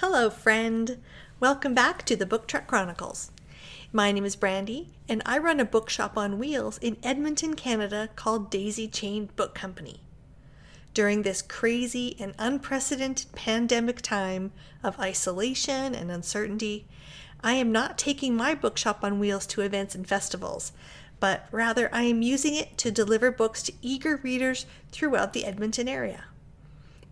Hello, friend. Welcome back to the Book Truck Chronicles. My name is Brandi, and I run a bookshop on wheels in Edmonton, Canada called Daisy Chain Book Company. During this crazy and unprecedented pandemic time of isolation and uncertainty, I am not taking my bookshop on wheels to events and festivals, but rather I am using it to deliver books to eager readers throughout the Edmonton area.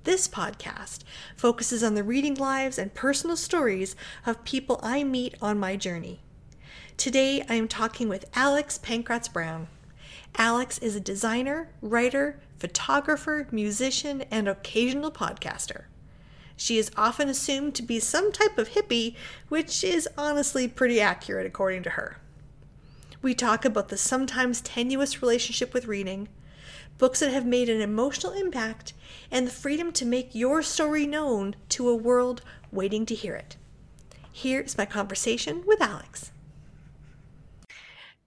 This podcast focuses on the reading lives and personal stories of people I meet on my journey. Today I am talking with Alex Pankratz Brown. Alex is a designer, writer, photographer, musician, and occasional podcaster. She is often assumed to be some type of hippie, which is honestly pretty accurate according to her. We talk about the sometimes tenuous relationship with reading, books that have made an emotional impact, and the freedom to make your story known to a world waiting to hear it. Here's my conversation with Alex.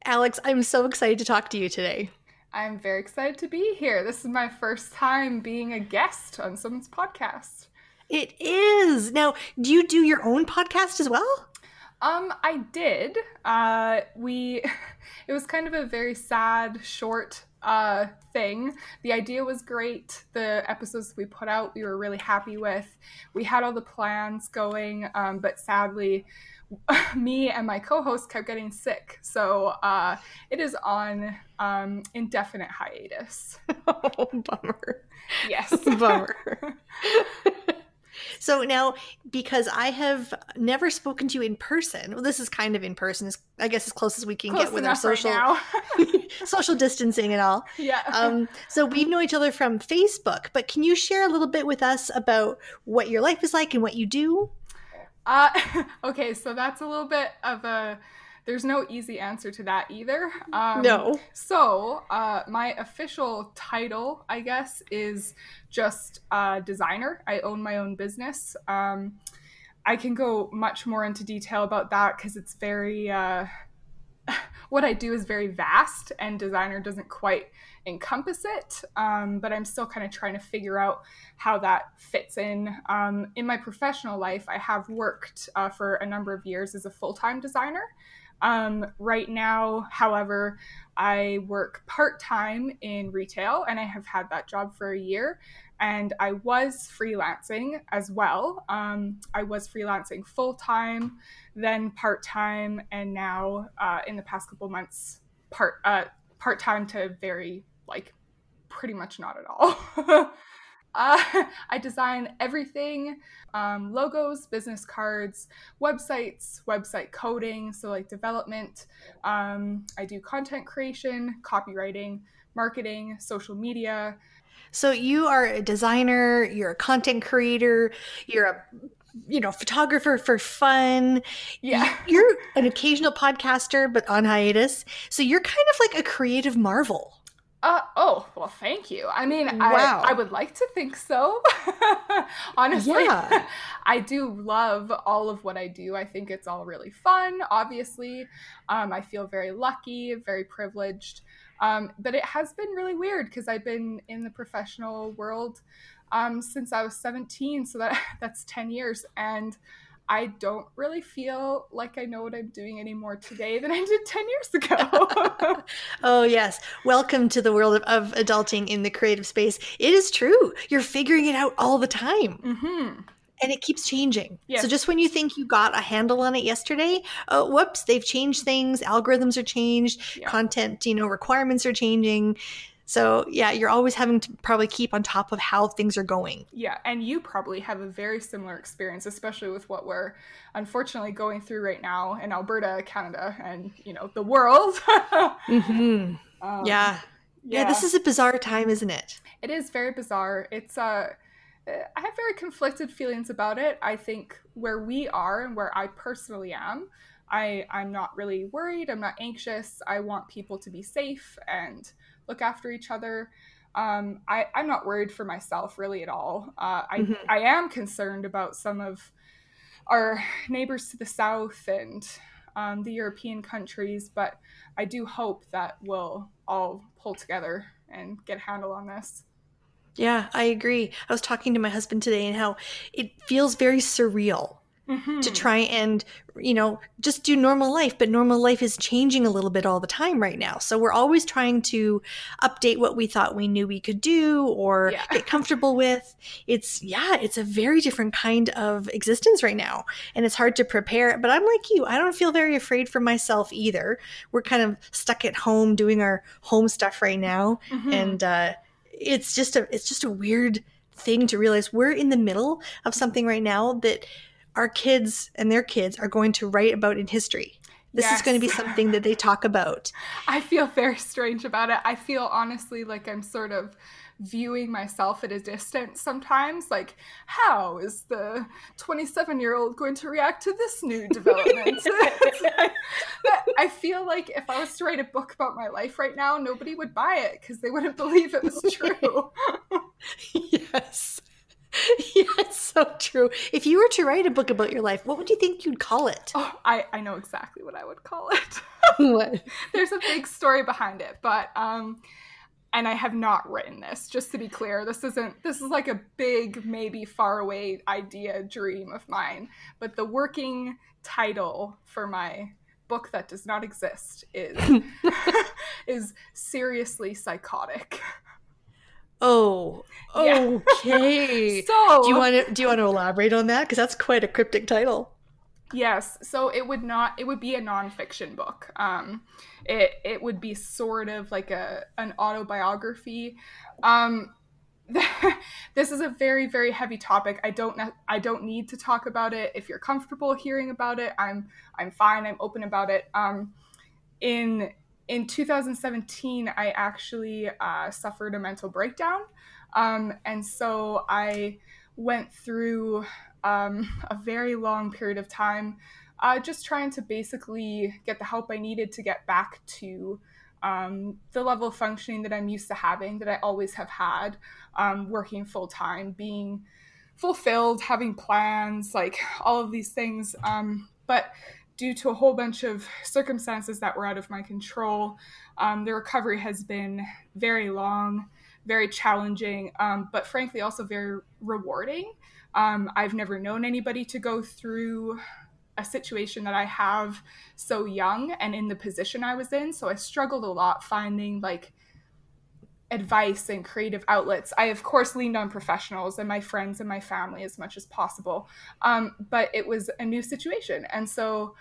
Alex, I'm so excited to talk to you today. I'm very excited to be here. This is my first time being a guest on someone's podcast. It is. Now, do you do your own podcast as well? Um, I did. Uh, we, it was kind of a very sad, short uh, thing. The idea was great. The episodes we put out, we were really happy with. We had all the plans going, um, but sadly, me and my co-host kept getting sick so uh, it is on um, indefinite hiatus oh bummer yes bummer so now because i have never spoken to you in person well this is kind of in person i guess as close as we can Close get with our enough right social social distancing and all. Yeah. Um, so we know each other from facebook but can you share a little bit with us about what your life is like and what you do? Uh, okay, so that's a little bit of a. There's no easy answer to that either. Um, no So, uh, my official title, I guess, is just uh, designer. I own my own business. Um, I can go much more into detail about that because it's very. Uh, what I do is very vast, and designer doesn't quite encompass it. Um, but I'm still kind of trying to figure out how that fits in. Um, in my professional life, I have worked uh, for a number of years as a full time designer. Um, right now, however, I work part time in retail and I have had that job for a year. And I was freelancing as well. Um, I was freelancing full time, then part time, and now uh, in the past couple months, part uh, part time to very like pretty much not at all. uh, I design everything um, logos, business cards, websites, website coding, so like development. Um, I do content creation, copywriting, marketing, social media. So you are a designer, you're a content creator, you're a you know, photographer for fun. Yeah. You're an occasional podcaster but on hiatus. So you're kind of like a creative marvel. Uh oh, well thank you. I mean, Wow. I I would like to think so. Honestly. Yeah. I do love all of what I do. I think it's all really fun, obviously. Um, I feel very lucky, very privileged. Um, but it has been really weird because I've been in the professional world um, since I was 17, so that that's 10 years, and I don't really feel like I know what I'm doing anymore today than I did 10 years ago. Oh, yes. Welcome to the world of, of adulting in the creative space. It is true. You're figuring it out all the time hmm and it keeps changing. Yes. So just when you think you got a handle on it yesterday, oh, whoops, they've changed things. Algorithms are changed. Yeah. Content, you know, requirements are changing. So yeah, you're always having to probably keep on top of how things are going. Yeah, and you probably have a very similar experience, especially with what we're unfortunately going through right now in Alberta, Canada, and you know the world. Mm-hmm. Um, yeah. yeah. this is a bizarre time, isn't it? it is very bizarre. It's uh, I have very conflicted feelings about it. I think where we are and where I personally am, I I'm not really worried. I'm not anxious. I want people to be safe and look after each other. Um, I, I'm not worried for myself really at all. Uh, I, Mhm. I am concerned about some of our neighbors to the south and um, the European countries, but I do hope that we'll all pull together and get a handle on this. Yeah, I agree. I was talking to my husband today and how it feels very surreal mm-hmm. to try and, you know, just do normal life. But normal life is changing a little bit all the time right now. So we're always trying to update what we thought we knew we could do or yeah. get comfortable with. It's, yeah, it's a very different kind of existence right now. And it's hard to prepare. But I'm like you, I don't feel very afraid for myself either. We're kind of stuck at home doing our home stuff right now. Mm-hmm. And, uh, it's just a it's just a weird thing to realize we're in the middle of something right now that our kids and their kids are going to write about in history. This yes. is going to be something that they talk about. I feel very strange about it. I feel honestly like I'm sort of viewing myself at a distance sometimes. Like, how is the 27 year old going to react to this new development? I feel like if I was to write a book about my life right now, nobody would buy it because they wouldn't believe it was true. yes. yeah, it's so true. If you were to write a book about your life, what would you think you'd call it? Oh, I, I know exactly what I would call it. what? There's a big story behind it, but um and I have not written this, just to be clear. This isn't this is like a big, maybe far away idea, dream of mine. But the working title for my book that does not exist is is seriously psychotic. Oh, okay. So, do you want to do you want to elaborate on that? Because that's quite a cryptic title. Yes. So it would not. It would be a nonfiction book. Um, it it would be sort of like a an autobiography. Um, this is a very very heavy topic. I don't I don't need to talk about it. If you're comfortable hearing about it, I'm I'm fine. I'm open about it. Um, in in 2017, I actually uh, suffered a mental breakdown. Um, and so I went through um, a very long period of time uh, just trying to basically get the help I needed to get back to um, the level of functioning that I'm used to having, that I always have had, um, working full time, being fulfilled, having plans, like all of these things. Um, but due to a whole bunch of circumstances that were out of my control. Um, the recovery has been very long, very challenging, um, but frankly also very rewarding. Um, I've never known anybody to go through a situation that I have so young and in the position I was in. So I struggled a lot finding like advice and creative outlets. I, of course, leaned on professionals and my friends and my family as much as possible. Um, but it was a new situation. And so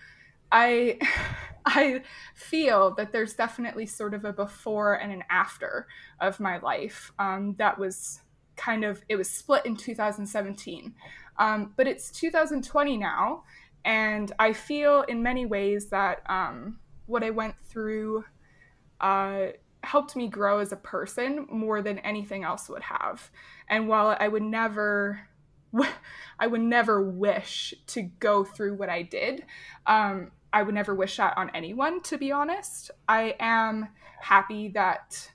I, I feel that there's definitely sort of a before and an after of my life um, that was kind of, it was split in 2017. Um, but it's 2020 now. And I feel in many ways that um, what I went through uh, helped me grow as a person more than anything else would have. And while I would never I would never wish to go through what I did. Um, I would never wish that on anyone, to be honest. I am happy that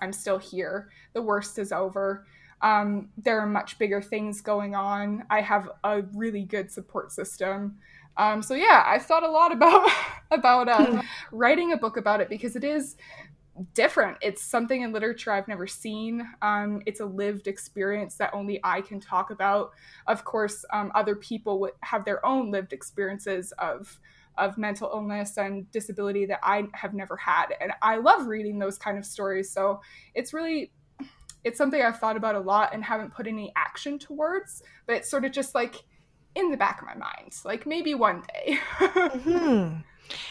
I'm still here. The worst is over. Um, there are much bigger things going on. I have a really good support system. Um, so yeah, I've thought a lot about about uh, writing a book about it because it is different. It's something in literature I've never seen. Um, it's a lived experience that only I can talk about. Of course, um, other people have their own lived experiences of of mental illness and disability that I have never had, and I love reading those kind of stories. So it's really it's something I've thought about a lot and haven't put any action towards, but it's sort of just like in the back of my mind, like maybe one day. mm-hmm.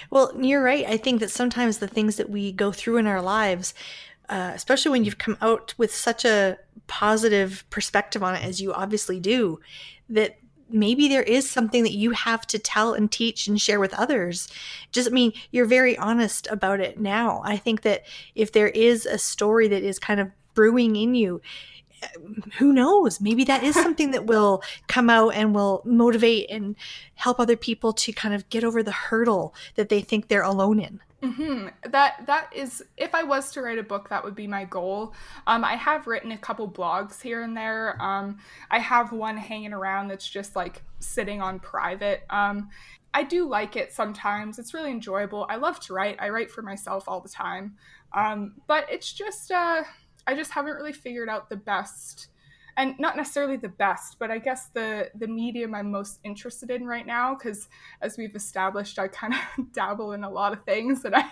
Well, you're right. I think that sometimes the things that we go through in our lives, uh, especially when you've come out with such a positive perspective on it as you obviously do, that maybe there is something that you have to tell and teach and share with others. Just, I mean, you're very honest about it now. I think that if there is a story that is kind of brewing in you, who knows maybe that is something that will come out and will motivate and help other people to kind of get over the hurdle that they think they're alone in Mm-hmm. That that is, if I was to write a book, that would be my goal. Um, I have written a couple blogs here and there. Um, I have one hanging around that's just like sitting on private. Um, I do like it sometimes. It's really enjoyable. I love to write. I write for myself all the time. Um, but it's just uh, I just haven't really figured out the best and not necessarily the best, but I guess the the medium I'm most interested in right now because as we've established, I kind of dabble in a lot of things, and I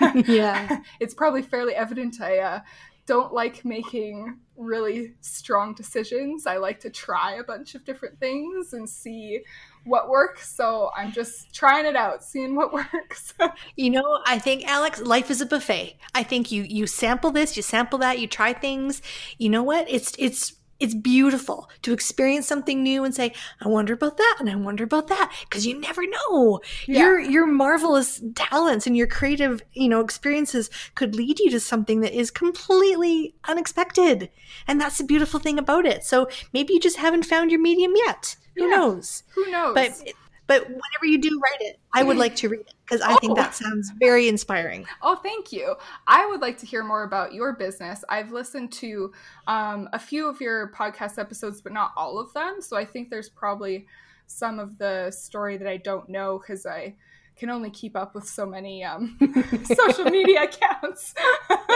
yeah, it's probably fairly evident I uh, don't like making really strong decisions. I like to try a bunch of different things and see what works. So I'm just trying it out, seeing what works. you know, I think Alex, life is a buffet. I think you you sample this, you sample that, you try things. You know what? It's it's it's beautiful to experience something new and say, I wonder about that and I wonder about that because you never know. Yeah. Your your marvelous talents and your creative, you know, experiences could lead you to something that is completely unexpected. And that's the beautiful thing about it. So maybe you just haven't found your medium yet. Who yeah. knows? Who knows? But but whenever you do write it, I would like to read it because I oh. think that oh. sounds very inspiring. Oh, thank you. I would like to hear more about your business. I've listened to um, a few of your podcast episodes, but not all of them. So I think there's probably some of the story that I don't know because I can only keep up with so many um, social media accounts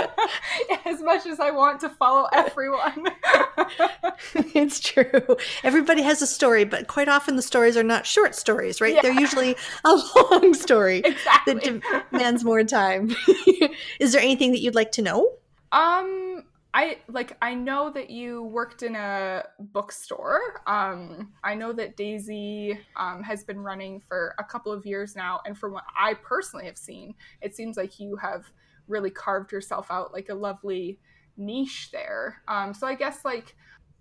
as much as I want to follow everyone. it's true. Everybody has a story, but quite often the stories are not short stories, right? Yeah. They're usually a long story exactly. that demands more time. Is there anything that you'd like to know? Um, I like I know that you worked in a bookstore. Um, I know that Daisy um, has been running for a couple of years now, and from what I personally have seen, it seems like you have really carved yourself out like a lovely niche there. Um, so I guess like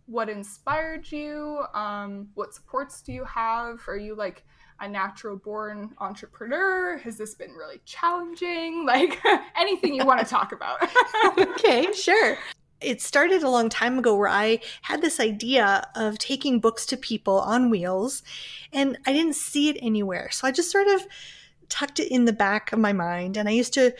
what inspired you? Um, what supports do you have? Are you like a natural born entrepreneur? Has this been really challenging? Like anything you want to talk about. okay, sure it started a long time ago where I had this idea of taking books to people on wheels and I didn't see it anywhere. So I just sort of tucked it in the back of my mind and I used to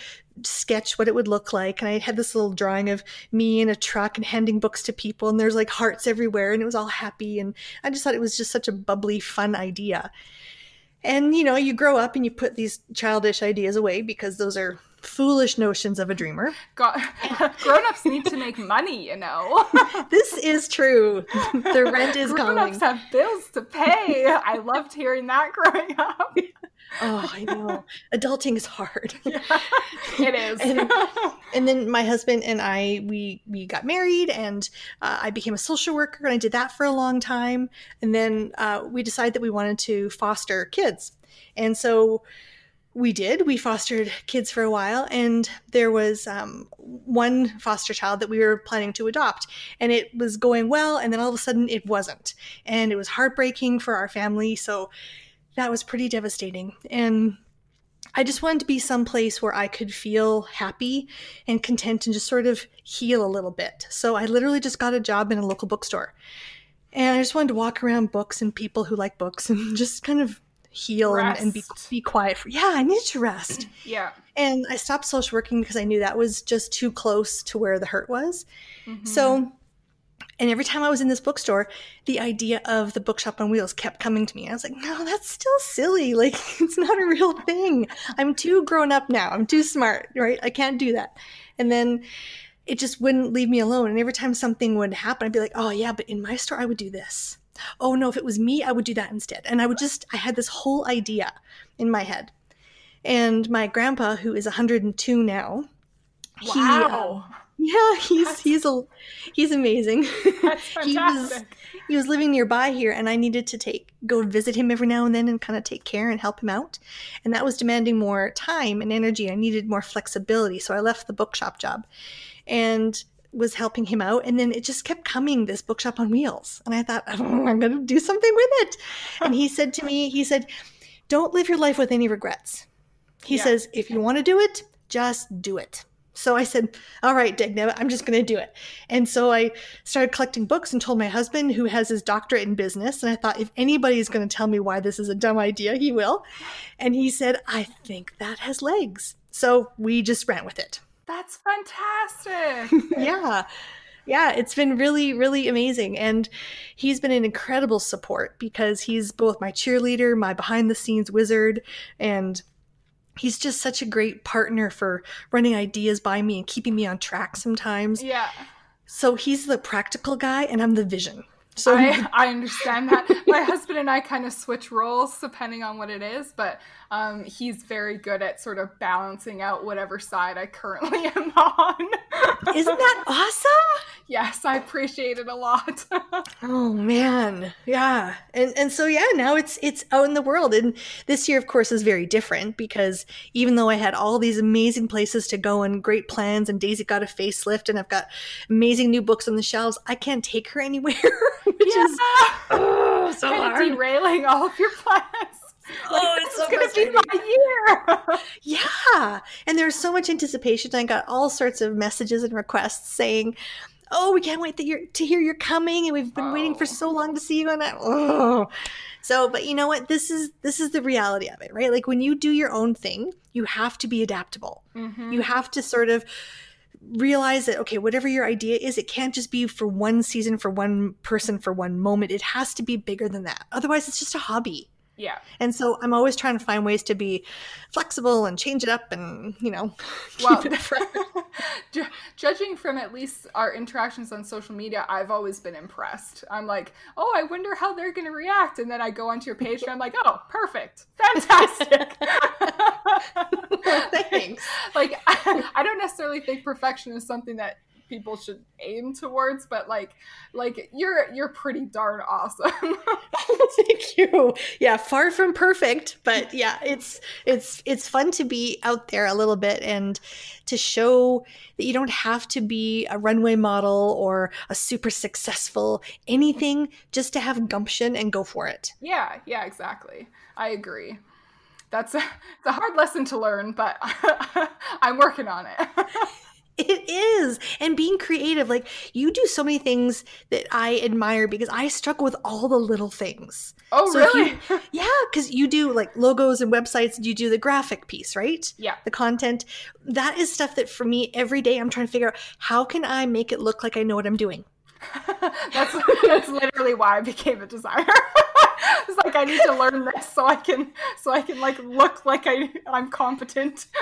sketch what it would look like and I had this little drawing of me in a truck and handing books to people and there's like hearts everywhere and it was all happy and I just thought it was just such a bubbly fun idea. And you know, you grow up and you put these childish ideas away because those are foolish notions of a dreamer. God, grown-ups need to make money, you know. this is true. The rent is grown-ups have bills to pay. I loved hearing that growing up. oh, I know. Adulting is hard. Yeah, it is. and, and, then my husband and I, we we got married, and uh, I became a social worker, and I did that for a long time. And then uh, we decided that we wanted to foster kids, and so we did. We fostered kids for a while, and there was um, one foster child that we were planning to adopt, and it was going well, and then all of a sudden it wasn't, and it was heartbreaking for our family. So that was pretty devastating, and I just wanted to be someplace where I could feel happy and content and just sort of heal a little bit. So I literally just got a job in a local bookstore. And I just wanted to walk around books and people who like books and just kind of heal and, and, be be quiet for yeah i needed to rest. Yeah. And i stopped social working because i knew that was just too close to where the hurt was. Mm-hmm. so and every time i was in this bookstore the idea of the bookshop on wheels kept coming to me. I was like no that's still silly. Like it's not a real thing. I'm too grown up now. I'm too smart right? I can't do that. And then it just wouldn't leave me alone. And every time something would happen i'd be like oh yeah but in my store i would do this oh no, if it was me, I would do that instead. And I would just, I had this whole idea in my head. And my grandpa, who is 102 now, wow. He, uh, yeah, he's that's, he's a he's amazing. That's fantastic. he was he was living nearby here, and I needed to take go visit him every now and then and kind of take care and help him out. And that was demanding more time and energy. I needed more flexibility, so I left the bookshop job. And was helping him out and then it just kept coming this bookshop on wheels. And i thought oh, i'm going to do something with it. And he said to me he said don't live your life with any regrets. He yeah. says if you want to do it just do it. So i said all right Dagna, i'm just going to do it. And so i started collecting books and told my husband who has his doctorate in business and i thought if anybody is going to tell me why this is a dumb idea he will. And he said i think that has legs. So we just ran with it that's fantastic. yeah. Yeah, it's been really, really amazing. And he's been an incredible support because he's both my cheerleader, my behind the scenes wizard, and he's just such a great partner for running ideas by me and keeping me on track sometimes. Yeah. So he's the practical guy, and I'm the vision. So I, I understand that. My husband and I kind of switch roles depending on what it is, but um, he's very good at sort of balancing out whatever side I currently am on. Isn't that awesome? Yes, I appreciate it a lot. oh man, yeah, and and so yeah, now it's it's out in the world, and this year, of course, is very different because even though I had all these amazing places to go and great plans, and Daisy got a facelift, and I've got amazing new books on the shelves, I can't take her anywhere, which yeah. is oh, so kind hard. of derailing all of your plans. Like, Oh, it's so is gonna be my year. Yeah. And there's so much anticipation. I got all sorts of messages and requests saying, Oh, we can't wait that you're, to hear you're coming, and we've been waiting for Oh. so long to see you. And I, oh, so, but you know what? This is this is the reality of it, right? Like when you do your own thing, you have to be adaptable. Mhm. You have to sort of realize that okay, whatever your idea is, it can't just be for one season, for one person, for one moment. It has to be bigger than that. Otherwise, it's just a hobby. Yeah. And so I'm always trying to find ways to be flexible and change it up and, you know, Well, keep it fresh. ju- judging from at least our interactions on social media, I've always been impressed. I'm like, oh, I wonder how they're going to react. And then I go onto your page and I'm like, oh, perfect. Fantastic. Thanks. like, I, I don't necessarily think perfection is something that people should aim towards but like like you're you're pretty darn awesome Thank you. Yeah, far from perfect, but yeah, it's it's it's fun to be out there a little bit and to show that you don't have to be a runway model or a super successful anything just to have gumption and go for it. yeah yeah exactly i agree that's a, it's a hard lesson to learn but i'm working on it It is. And being creative, like you do so many things that I admire because I struggle with all the little things. oh So really you- Yeah, because you do like logos and websites, you do the graphic piece, right? yeah The content. That is stuff that for me every day I'm trying to figure out how can I make it look like I know what I'm doing. that's that's literally why I became a designer. it's like I need to learn this so I can so I can like look like I I'm competent.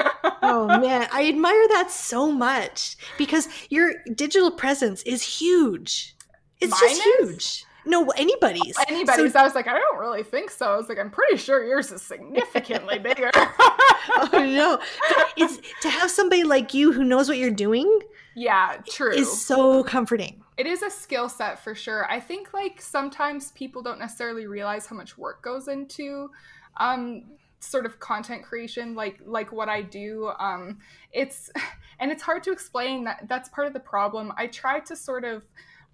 Oh man, I admire that so much because your digital presence is huge. It's Mine just is? huge. No, anybody's. Anybody's. So- I was like, I don't really think so. I was like, I'm pretty sure yours is significantly bigger. oh no. But it's to have somebody like you who knows what you're doing yeah, true. is so comforting. It is a skill set for sure. I think like sometimes people don't necessarily realize how much work goes into um sort of content creation like like what I do. Um it's and it's hard to explain that that's part of the problem. I try to sort of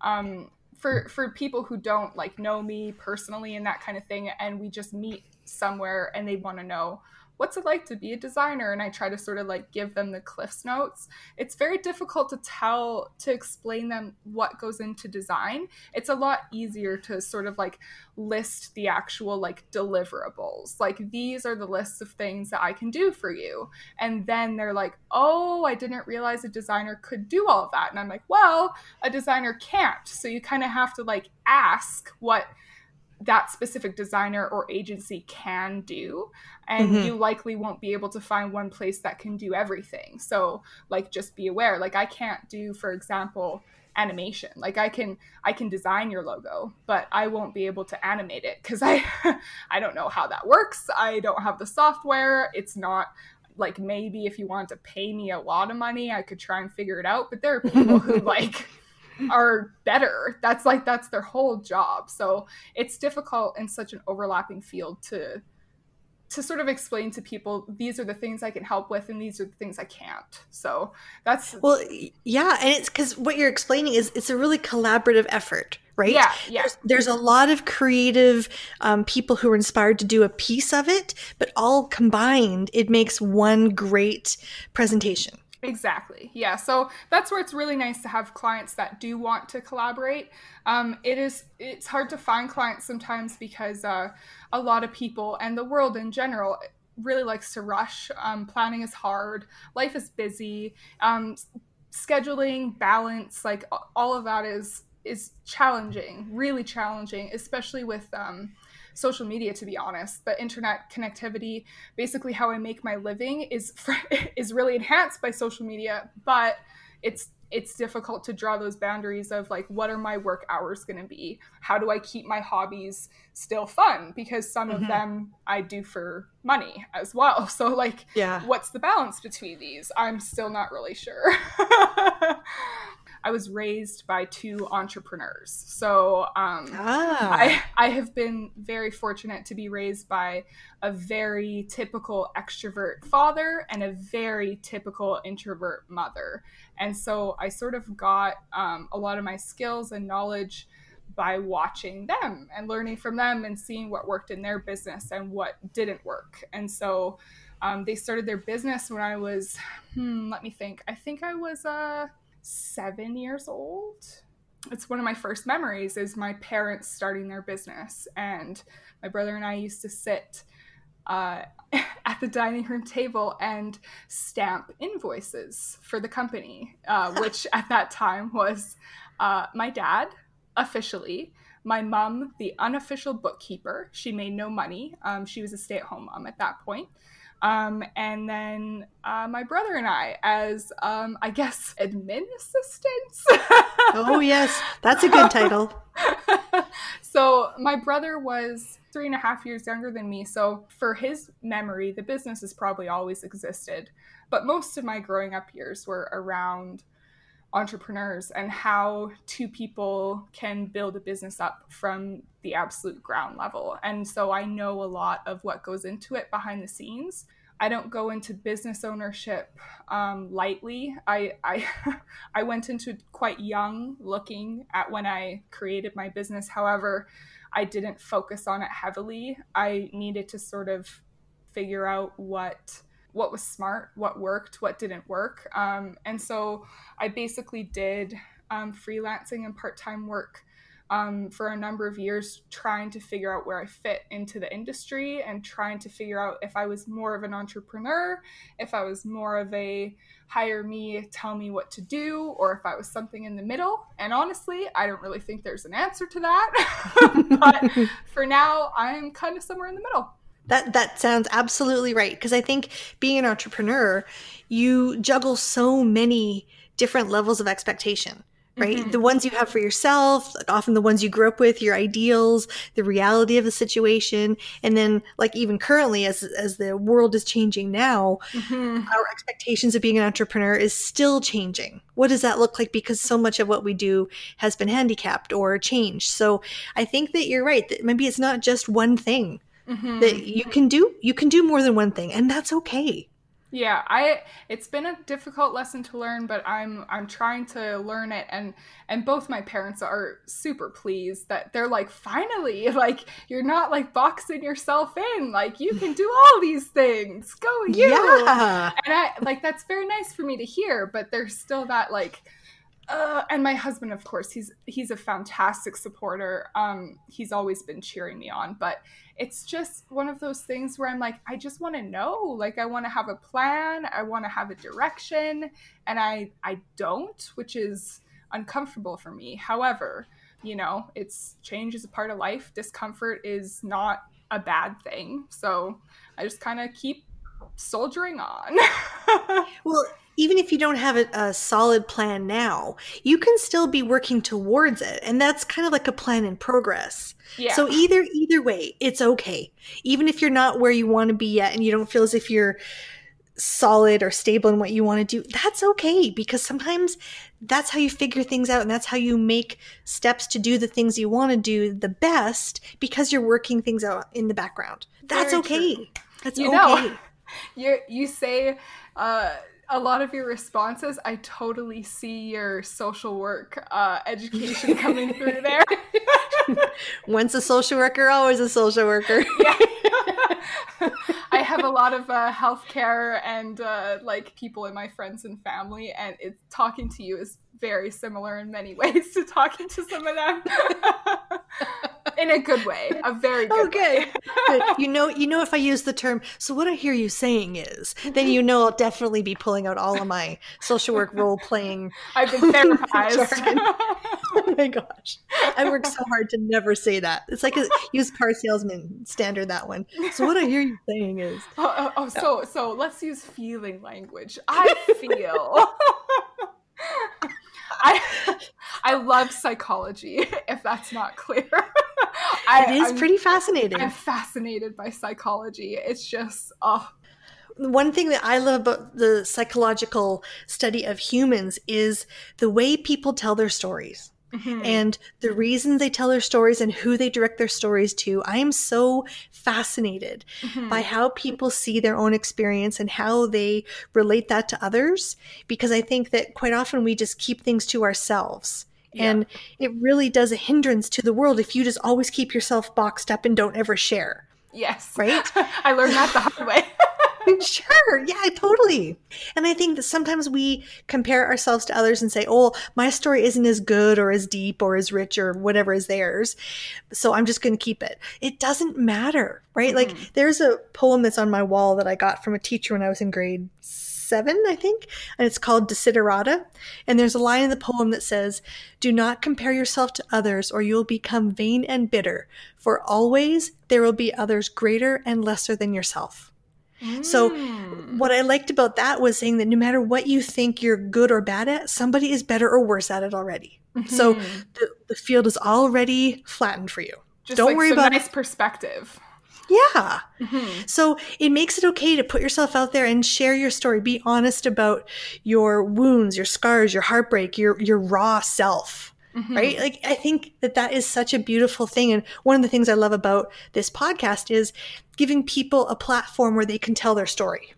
um for for people who don't like know me personally and that kind of thing and we just meet somewhere and they want to know what's it like to be a designer? And i try to sort of like give them the cliffs notes. It's very difficult to tell to explain them what goes into design. It's a lot easier to sort of like list the actual like deliverables. Like these are the lists of things that i can do for you. And then they're like oh i didn't realize a designer could do all of that. And i'm like well a designer can't. So you kind of have to like ask what that specific designer or agency can do and Mhm. you likely won't be able to find one place that can do everything. So like just be aware like i can't do for example animation. Like i can i can design your logo but i won't be able to animate it because i i don't know how that works. I don't have the software. It's not like maybe if you want to pay me a lot of money i could try and figure it out but there are people who like are better that's like that's their whole job so it's difficult in such an overlapping field to to sort of explain to people these are the things I can help with and these are the things I can't. So that's Well, yeah, and it's because what you're explaining is it's a really collaborative effort, right? yeah, yeah. There's, there's a lot of creative um, people who are inspired to do a piece of it, but all combined, it makes one great presentation. Exactly. Yeah. So that's where it's really nice to have clients that do want to collaborate. Um, it is. It's hard to find clients sometimes because uh, a lot of people and the world in general really likes to rush. Um, planning is hard. Life is busy. Um, scheduling, balance, like all of that is is challenging. Really challenging, especially with. Um, social media to be honest the internet connectivity basically how i make my living is is really enhanced by social media but it's it's difficult to draw those boundaries of like what are my work hours going to be? How do i keep my hobbies still fun? Because some mm-hmm. of them i do for money as well. So like yeah. what's the balance between these? I'm still not really sure I was raised by two entrepreneurs. So um, ah. I, I have been very fortunate to be raised by a very typical extrovert father and a very typical introvert mother. And so I sort of got um, a lot of my skills and knowledge by watching them and learning from them and seeing what worked in their business and what didn't work. And so um, they started their business when I was, hmm, let me think. I think I was uh, seven years old. It's one of my first memories is my parents starting their business, and my brother and I used to sit uh, at the dining room table and stamp invoices for the company, uh, which at that time was uh, my dad officially, my mom, the unofficial bookkeeper. She made no money. Um, she was a stay at home mom at that point. Um, and then uh, my brother and I as, um, I guess, admin assistants. oh, yes, that's a good title. so my brother was three and a half years younger than me. So for his memory, the business has probably always existed. But most of my growing up years were around entrepreneurs and how two people can build a business up from the absolute ground level. And so I know a lot of what goes into it behind the scenes. I don't go into business ownership um, lightly. I I, I went into quite young, looking at when I created my business. However, I didn't focus on it heavily. I needed to sort of figure out what what was smart, what worked, what didn't work. Um, and so I basically did um, freelancing and part time work um, for a number of years, trying to figure out where I fit into the industry and trying to figure out if I was more of an entrepreneur, if I was more of a hire me, tell me what to do, or if I was something in the middle. And honestly, I don't really think there's an answer to that. but for now, I'm kind of somewhere in the middle. That that sounds absolutely right because I think being an entrepreneur, you juggle so many different levels of expectation right? Mm-hmm. The ones you have for yourself, often the ones you grew up with, your ideals, the reality of the situation, and then like even currently as as the world is changing now, mm-hmm. our expectations of being an entrepreneur is still changing. What does that look like because so much of what we do has been handicapped or changed. So I think that you're right that maybe it's not just one thing mm-hmm. that you can do you can do more than one thing and that's okay yeah i it's been a difficult lesson to learn but i'm i'm trying to learn it and and both my parents are super pleased that they're like finally like you're not like boxing yourself in like you can do all these things go you yeah. and i like that's very nice for me to hear but there's still that like uh, and my husband of course he's he's a fantastic supporter. Um he's always been cheering me on but it's just one of those things where i'm like i just want to know. Like i want to have a plan. I want to have a direction. And i i don't which is uncomfortable for me. However you know it's change is a part of life. Discomfort is not a bad thing. So i just kind of keep soldiering on. Well even if you don't have a, a, solid plan now, you can still be working towards it. And that's kind of like a plan in progress. Yeah. So either either way, it's okay. Even if you're not where you want to be yet and you don't feel as if you're solid or stable in what you want to do, that's okay because sometimes that's how you figure things out and that's how you make steps to do the things you want to do the best because you're working things out in the background. That's Very okay. True. That's you okay. Know, you you say uh a lot of your responses, I totally see your social work uh, education coming through there. Once a social worker, always a social worker. yeah. I have a lot of uh, healthcare and uh, like people in my friends and family, and it's talking to you is very similar in many ways to talking to some of them in a good way, a very good okay. way. you know, you know, if I use the term, so what I hear you saying is, then you know I'll definitely be pulling out all of my social work role playing. I've been therapized. oh my gosh, I work so hard to never say that. It's like a use car salesman standard that one. So what I hear you saying is, oh, oh, oh so so let's use feeling language. I feel. I I love psychology. If that's not clear, I, it is I'm, pretty fascinating. I'm fascinated by psychology. It's just oh. One thing that I love about the psychological study of humans is the way people tell their stories. Mm-hmm. And the reasons they tell their stories and who they direct their stories to, I am so fascinated mm-hmm. by how people see their own experience and how they relate that to others. Because I think that quite often we just keep things to ourselves. Yeah. And it really does a hindrance to the world if you just always keep yourself boxed up and don't ever share. Yes. Right? I learned that the hard way. sure. Yeah, totally. And I think that sometimes we compare ourselves to others and say, oh, my story isn't as good or as deep or as rich or whatever is theirs. So I'm just going to keep it. It doesn't matter, right? Mm-hmm. Like there's a poem that's on my wall that I got from a teacher when I was in grade seven, I think, and it's called Desiderata. And there's a line in the poem that says, Do not compare yourself to others, or you will become vain and bitter, for always there will be others greater and lesser than yourself. So, mm. what I liked about that was saying that no matter what you think you're good or bad at, somebody is better or worse at it already. Mm-hmm. So, the, the, field is already flattened for you. Just Don't like worry about nice perspective. Yeah. Mm-hmm. So it makes it okay to put yourself out there and share your story. Be honest about your wounds, your scars, your heartbreak, your your raw self. Mm-hmm. Right? Like I think that that is such a beautiful thing and one of the things I love about this podcast is giving people a platform where they can tell their story.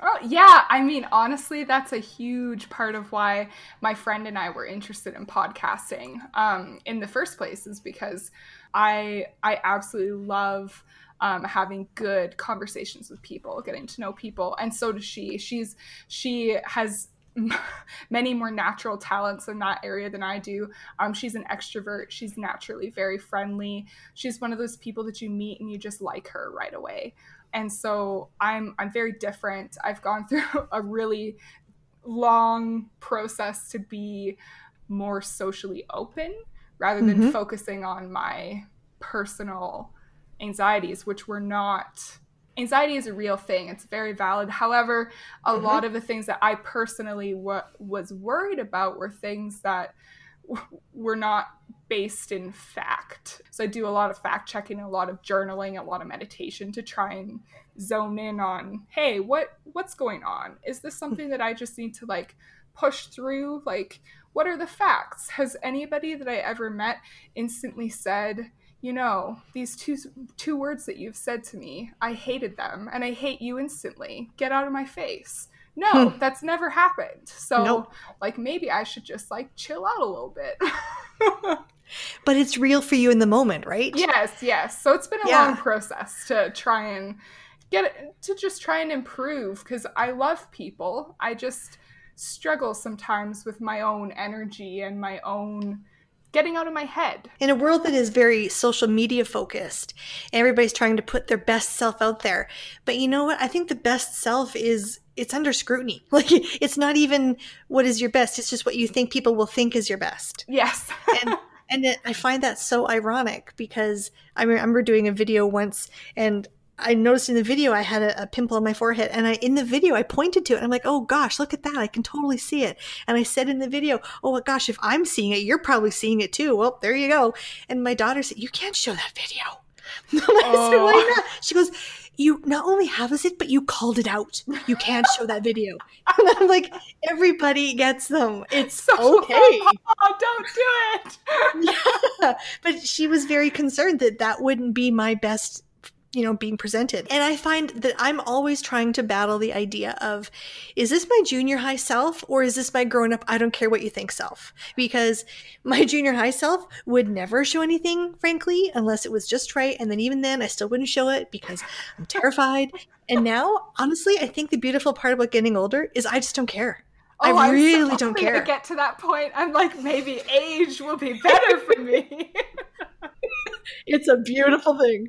Oh, yeah. I mean, honestly, that's a huge part of why my friend and I were interested in podcasting um, in the first place, is because I I absolutely love um, having good conversations with people, getting to know people, and so does she. She's she has many more natural talents in that area than I do. Um, she's an extrovert. She's naturally very friendly. She's one of those people that you meet and you just like her right away. And so I'm I'm very different. I've gone through a really long process to be more socially open rather than mm-hmm. focusing on my personal anxieties, which were not anxiety is a real thing. It's very valid. However, a mm-hmm. lot of the things that I personally was worried about were things that w- were not based in fact. So I do a lot of fact checking, a lot of journaling, a lot of meditation to try and zone in on, hey, what what's going on? Is this something that I just need to like push through? Like what are the facts? Has anybody that I ever met instantly said, you know, these two two words that you've said to me, I hated them and I hate you instantly. Get out of my face. No, hmm. that's never happened. So nope. like maybe I should just like chill out a little bit. but it's real for you in the moment, right? Yes, yes. So it's been a yeah. long process to try and get to just try and improve cuz I love people. I just struggle sometimes with my own energy and my own getting out of my head. In a world that is very social media focused, everybody's trying to put their best self out there. But you know what? I think the best self is it's under scrutiny. Like it's not even what is your best, it's just what you think people will think is your best. Yes. and and it, I find that so ironic because I remember doing a video once and I noticed in the video I had a, a, pimple on my forehead, and I in the video I pointed to it. And I'm like, "Oh gosh, look at that! I can totally see it." And I said in the video, "Oh gosh, if I'm seeing it, you're probably seeing it too." Well, there you go. And my daughter said, "You can't show that video." oh. said, Why not? She goes, "You not only have it, but you called it out. You can't show that video." and I'm like, "Everybody gets them. It's so, okay. Oh, don't do it." yeah, but she was very concerned that that wouldn't be my best you know being presented. And i find that i'm always trying to battle the idea of is this my junior high self or is this my grown up i don't care what you think self? Because my junior high self would never show anything frankly unless it was just right. And then even then i still wouldn't show it because i'm terrified. And now honestly i think the beautiful part about getting older is i just don't care. Oh, I really so don't care. To get to that point, I'm like, maybe age will be better for me. it's a beautiful thing.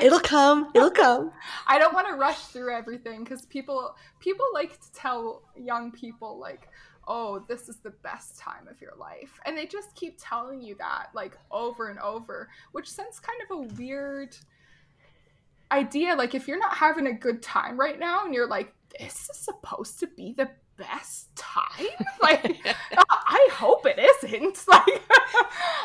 It'll come. It'll come. I don't want to rush through everything because people people like to tell young people like, "Oh, this is the best time of your life," and they just keep telling you that like over and over, which sends kind of a weird idea. Like if you're not having a good time right now, and you're like, "This is supposed to be the best time like i hope it isn't like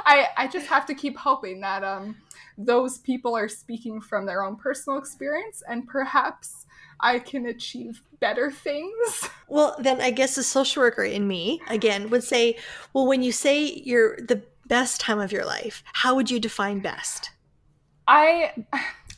i i just have to keep hoping that um those people are speaking from their own personal experience and perhaps I can achieve better things. Well, then I guess the social worker in me again would say, well, when you say you're the best time of your life, how would you define best? I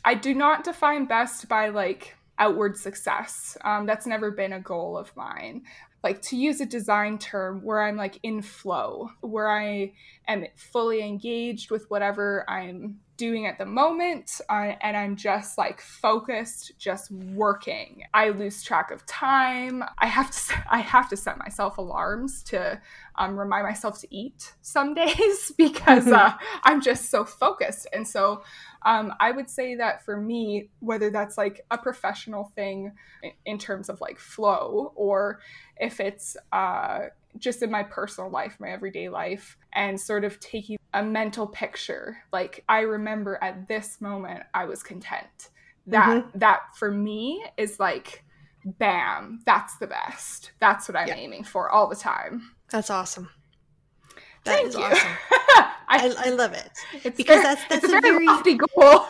I do not define best by like outward success. Um, that's never been a goal of mine. Like to use a design term where I'm like in flow, where I am fully engaged with whatever I'm doing at the moment uh, and I'm just like focused just working. I lose track of time. I have to I have to set myself alarms to um, remind myself to eat some days because uh, I'm just so focused. And so um, I would say that for me, whether that's like a professional thing in terms of like flow or if it's uh, just in my personal life, my everyday life, and sort of taking a mental picture. Like I remember at this moment I was content. That mm-hmm. that for me is like bam, that's the best. That's what I'm yeah. aiming for all the time. That's awesome. That Thank is you. awesome. I, I, love it it's because very, that's that's a, very, very lofty goal.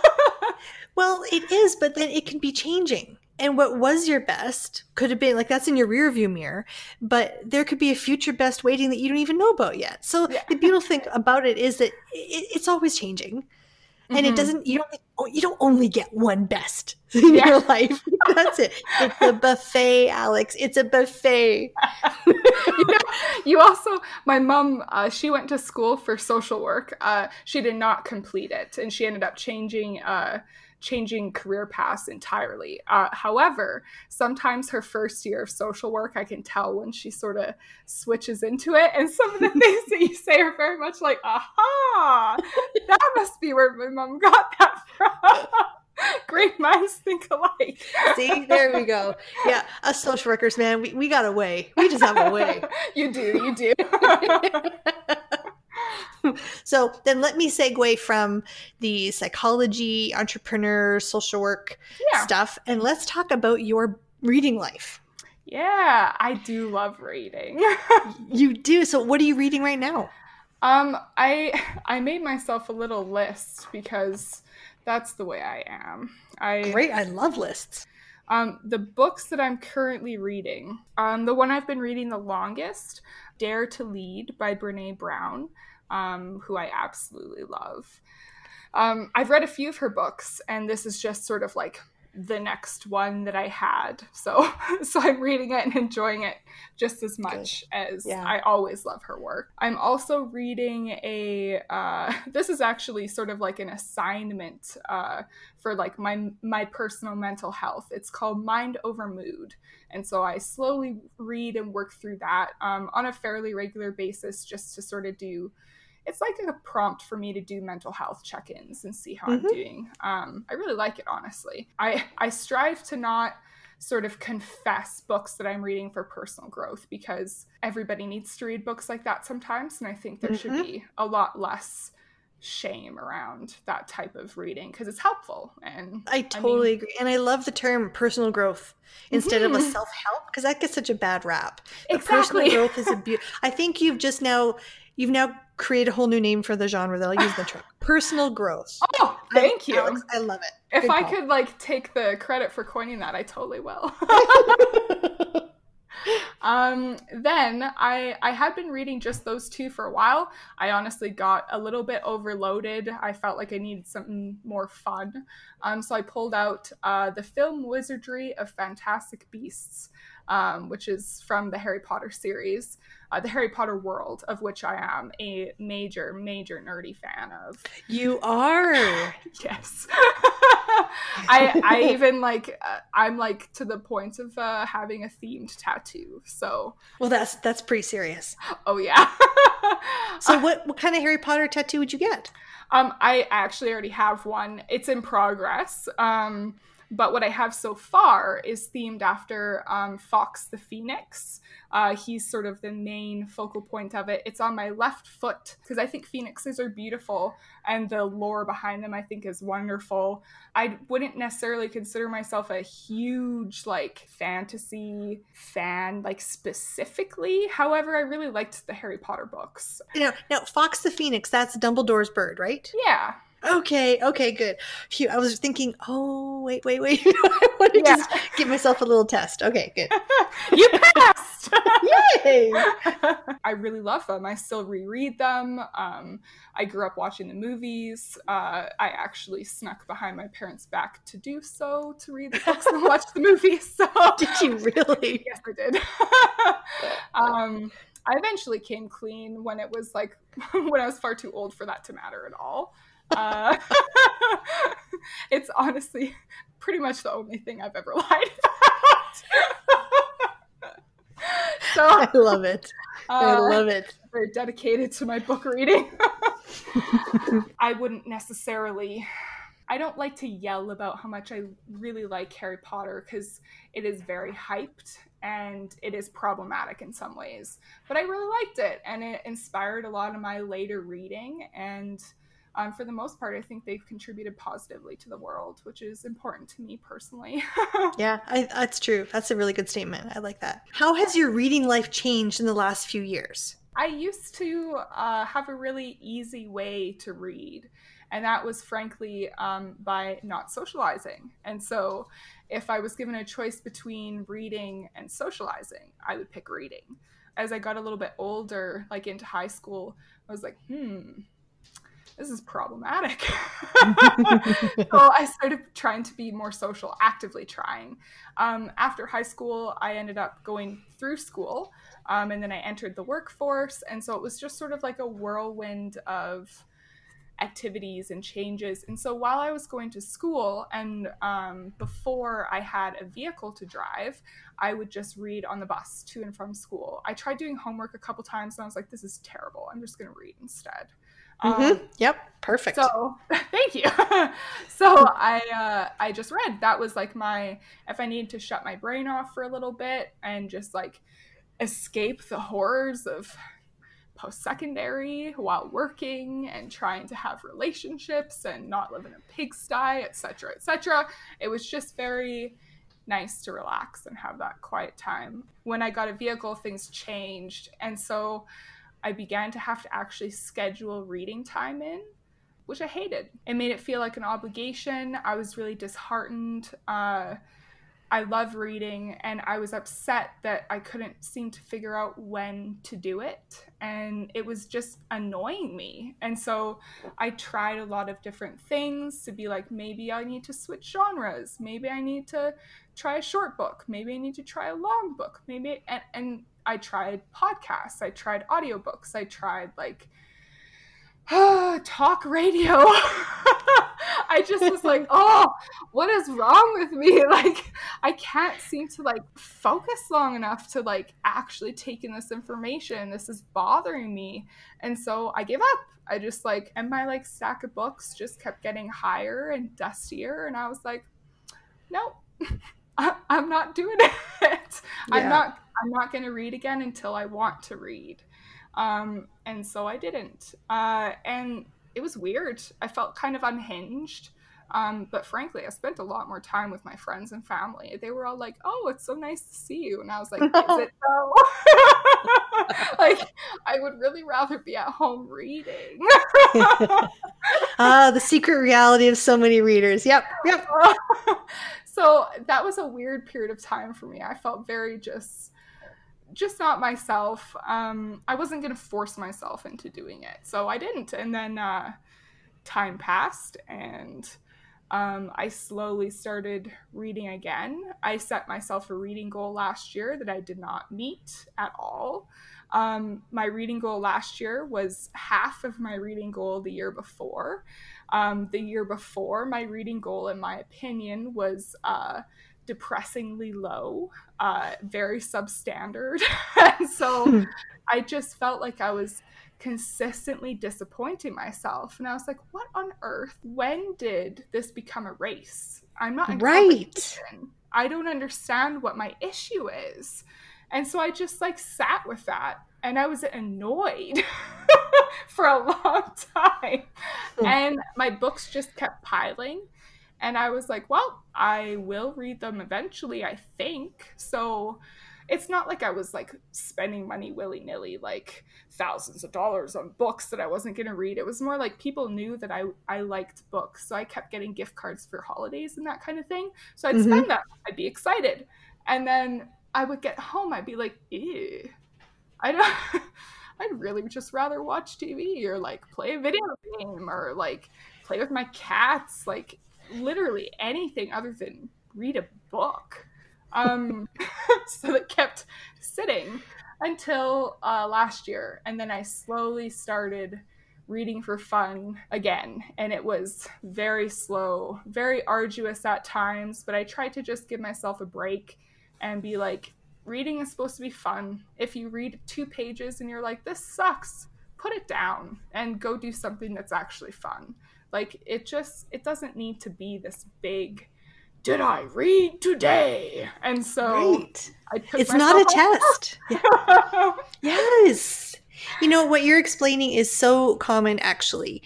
well, it is, but then it can be changing and what was your best could have been like that's in your rear view mirror but there could be a future best waiting that you don't even know about yet. So yeah. the beautiful thing about it is that it, it's always changing. And mm-hmm. it doesn't you don't oh, you don't only get one best in yeah. your life. That's it. It's a buffet alex. It's a buffet. You, know, you also my mom uh, she went to school for social work. Uh, she did not complete it and she ended up changing uh, changing career paths entirely. Uh, however, sometimes her first year of social work, I can tell when she sort of switches into it. And some of the things that you say are very much like, aha, that must be where my mom got that from. Great minds think alike. See, there we go. Yeah, us social workers, man, we, we got a way. We just have a way. you do, you do. So then let me segue from the psychology, entrepreneur, social work yeah. stuff, and let's talk about your reading life. Yeah, I do love reading. you do. So what are you reading right now? Um, I I made myself a little list because that's the way I am. I Great, I love lists. Um, the books that I'm currently reading, um, the one I've been reading the longest, Dare to Lead by Brene Brown um, who I absolutely love. Um, I've read a few of her books, and this is just sort of like the next one that I had. So, so I'm reading it and enjoying it just as much Good. as yeah. I always love her work. I'm also reading a. Uh, this is actually sort of like an assignment uh, for like my my personal mental health. It's called Mind Over Mood, and so I slowly read and work through that um, on a fairly regular basis, just to sort of do it's like a prompt for me to do mental health check-ins and see how mm-hmm. I'm doing. Um, I really like it, honestly. I I strive to not sort of confess books that I'm reading for personal growth because everybody needs to read books like that sometimes, and I think there mm-hmm. should be a lot less shame around that type of reading because it's helpful and i totally I mean, agree and i love the term personal growth instead mm-hmm. of a mm-hmm. self-help because that gets such a bad rap exactly. personal growth is a beauty i think you've just now you've now created a whole new name for the genre that I'll use the term personal growth. Oh, thank I, you. Alex, I love it. If Good I call. could like take the credit for coining that, I totally will. um, then I I had been reading just those two for a while. I honestly got a little bit overloaded. I felt like I needed something more fun. Um, so I pulled out uh, the film Wizardry of Fantastic Beasts, um, which is from the Harry Potter series uh, the Harry Potter world, of which I am a major, major nerdy fan of. You are? yes. I, I even like, uh, I'm like to the point of uh, having a themed tattoo. So. Well, that's that's pretty serious. Oh yeah. so what what kind of Harry Potter tattoo would you get? Um, I actually already have one. It's in progress. Um, But what I have so far is themed after um, Fawkes the Phoenix. Uh, he's sort of the main focal point of it. It's on my left foot because I think phoenixes are beautiful and the lore behind them I think is wonderful. I wouldn't necessarily consider myself a huge like fantasy fan, like specifically. However, I really liked the Harry Potter books. You know, now Fawkes the Phoenix, that's Dumbledore's bird, right? Yeah. Okay, okay, good. Phew, I was thinking, oh, wait, wait, wait. I want to yeah. just give myself a little test. Okay, good. you passed! Yay! I really love them. I still reread them. Um, I grew up watching the movies. Uh, I actually snuck behind my parents' back to do so, to read the books and watch the movies. So. Did you really? Yes, I did. um, I eventually came clean when it was like, when I was far too old for that to matter at all. Uh, it's honestly pretty much the only thing I've ever lied about. so I love it. Uh, I love it. Very dedicated to my book reading. I wouldn't necessarily. I don't like to yell about how much I really like Harry Potter because it is very hyped and it is problematic in some ways. But I really liked it and it inspired a lot of my later reading and um, for the most part, I think they've contributed positively to the world, which is important to me personally. yeah, I, that's true. That's a really good statement. I like that. How has your reading life changed in the last few years? I used to uh, have a really easy way to read, and that was frankly um, by not socializing. And so, if I was given a choice between reading and socializing, I would pick reading. As I got a little bit older, like into high school, I was like, hmm, this is problematic. so I started trying to be more social, actively trying. Um, after high school, I ended up going through school um, and then I entered the workforce. And so it was just sort of like a whirlwind of activities and changes. And so while I was going to school and um, before I had a vehicle to drive, I would just read on the bus to and from school. I tried doing homework a couple times and I was like, this is terrible. I'm just going to read instead. Mm-hmm. Um, yep, perfect. So thank you. so I uh, I just read. That was like my if I needed to shut my brain off for a little bit and just like escape the horrors of post secondary while working and trying to have relationships and not live in a pigsty, etc., etc. It was just very nice to relax and have that quiet time. When I got a vehicle, things changed, and so I began to have to actually schedule reading time in, which I hated. It made it feel like an obligation. I was really disheartened. Uh, I love reading, and I was upset that I couldn't seem to figure out when to do it. And it was just annoying me. And so I tried a lot of different things to be like, maybe I need to switch genres. Maybe I need to try a short book. Maybe I need to try a long book. Maybe, and, and I tried podcasts, I tried audiobooks, I tried like talk radio. I just was like, oh, what is wrong with me? Like, I can't seem to like focus long enough to like actually take in this information. This is bothering me. And so I gave up. I just like, and my like stack of books just kept getting higher and dustier. And I was like, nope, I- am not doing it. Yeah. I'm not I'm not going to read again until I want to read. Um, and so I didn't. Uh, and it was weird. I felt kind of unhinged. Um, but frankly, I spent a lot more time with my friends and family. They were all like, "Oh, it's so nice to see you," and I was like, "Is it though?" like, I would really rather be at home reading. Ah, uh, the secret reality of so many readers. Yep, yep. So that was a weird period of time for me. I felt very just just not myself. Um, I wasn't going to force myself into doing it. So I didn't. And then uh, time passed and um, I slowly started reading again. I set myself a reading goal last year that I did not meet at all. Um, my reading goal last year was half of my reading goal the year before. Um, the year before, my reading goal, in my opinion, was uh, depressingly low, uh, very substandard. and so. I just felt like I was consistently disappointing myself. And I was like, what on earth? When did this become a race? I'm not in Right. I don't understand what my issue is. And so I just like sat with that and I was annoyed for a long time. Hmm. And my books just kept piling. And I was like, well, I will read them eventually, I think. So it's not like I was like spending money willy nilly, like thousands of dollars on books that I wasn't going to read. It was more like people knew that I, I liked books. So I kept getting gift cards for holidays and that kind of thing. So I'd Mhm. spend that. I'd be excited. And then I would get home, I'd be like, ew. I don't. I'd really just rather watch TV or like play a video game or like play with my cats, like literally anything other than read a book. Um, so it kept sitting until uh, last year, and then I slowly started reading for fun again, and it was very slow, very arduous at times. But I tried to just give myself a break and be like, reading is supposed to be fun. If you read two pages and you're like, this sucks, put it down and go do something that's actually fun. Like it just it doesn't need to be this big did I read today? And so Right. It's not a test. off. Yes. You know, what you're explaining is so common, actually.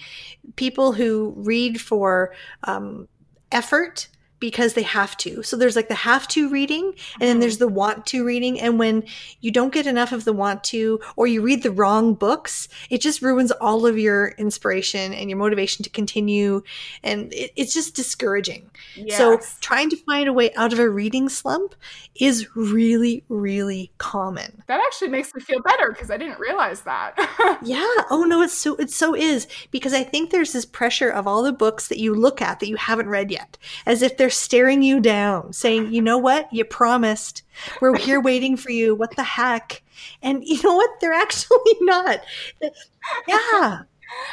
People who read for um, effort because they have to. So there's like the have to reading, and then there's mm-hmm. the want to reading. And when you don't get enough of the want to, or you read the wrong books, it just ruins all of your inspiration and your motivation to continue. And it, it's just discouraging. So trying to find a way out of a reading slump is really, really common. that actually makes me feel better because I didn't realize that. Yeah. Oh no, it's so it so is because I think there's this pressure of all the books that you look at that you haven't read yet, as if they're staring you down, saying, "You know what? You promised. We're here waiting for you. What the heck?" And you know what? They're actually not. Yeah.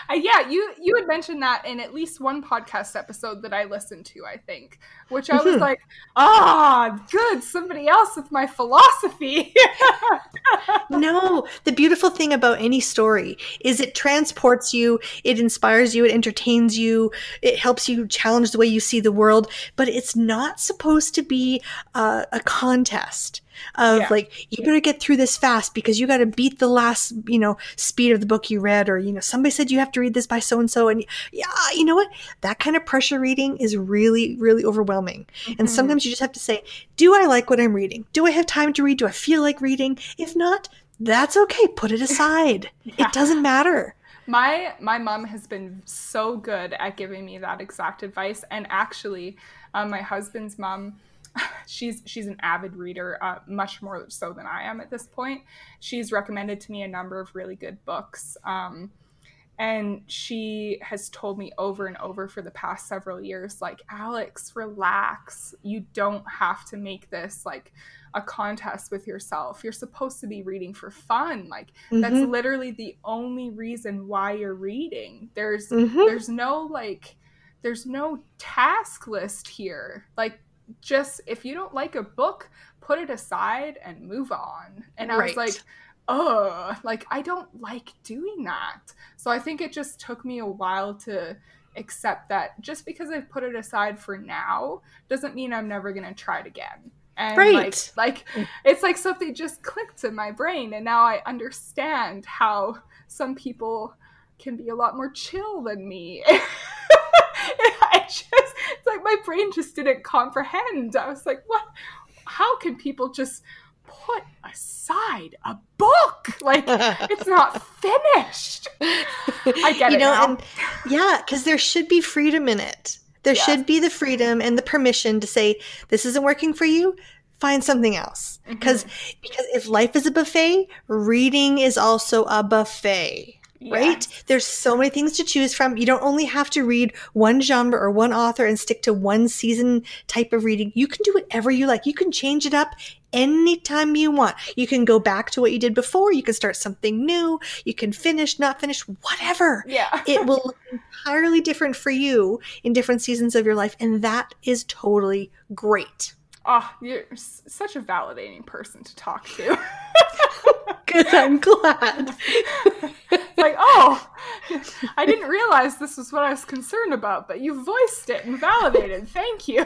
Uh, yeah, you you had mentioned that in at least one podcast episode that I listened to, I think, which I was Mhm. like, ah, good, somebody else with my philosophy. No, the beautiful thing about any story is it transports you, it inspires you, it entertains you, it helps you challenge the way you see the world, but it's not supposed to be uh, a contest of Yeah. like you better get through this fast because you got to beat the last, you know, speed of the book you read or you know somebody said you have to read this by so and so and yeah, you know what? That kind of pressure reading is really really overwhelming. And Mhm. sometimes you just have to say, do I like what I'm reading? Do I have time to read? Do I feel like reading? If not, that's okay. Put it aside. Yeah. It doesn't matter. my my mom has been so good at giving me that exact advice and actually um, my husband's mom she's she's an avid reader uh, much more so than i am at this point. She's recommended to me a number of really good books um, and she has told me over and over for the past several years like alex relax. You don't have to make this like a contest with yourself. You're supposed to be reading for fun. Like that's Mhm. literally the only reason why you're reading. There's Mhm. there's no like there's no task list here. Like just if you don't like a book put it aside and move on. And i was like oh like i don't like doing that. So i think it just took me a while to accept that just because i've put it aside for now doesn't mean i'm never going to try it again. And Right. like like it's like something just clicked in my brain and now i understand how some people can be a lot more chill than me i just it's like my brain just didn't comprehend i was like what how can people just put aside a book like it's not finished i get you it know, now. and yeah, because there should be freedom in it. There Yes. should be the freedom and the permission to say, this isn't working for you. Find something else. Because Mm-hmm. because if life is a buffet, reading is also a buffet. Right? Yes. There's so many things to choose from. You don't only have to read one genre or one author and stick to one season type of reading. You can do whatever you like. You can change it up anytime you want. You can go back to what you did before. You can start something new. You can finish, not finish, whatever. yeah It will look entirely different for you in different seasons of your life. And that is totally great. Oh, you're such a validating person to talk to. Good, I'm glad. like, oh, I didn't realize this was what I was concerned about, but you voiced it and validated. Thank you.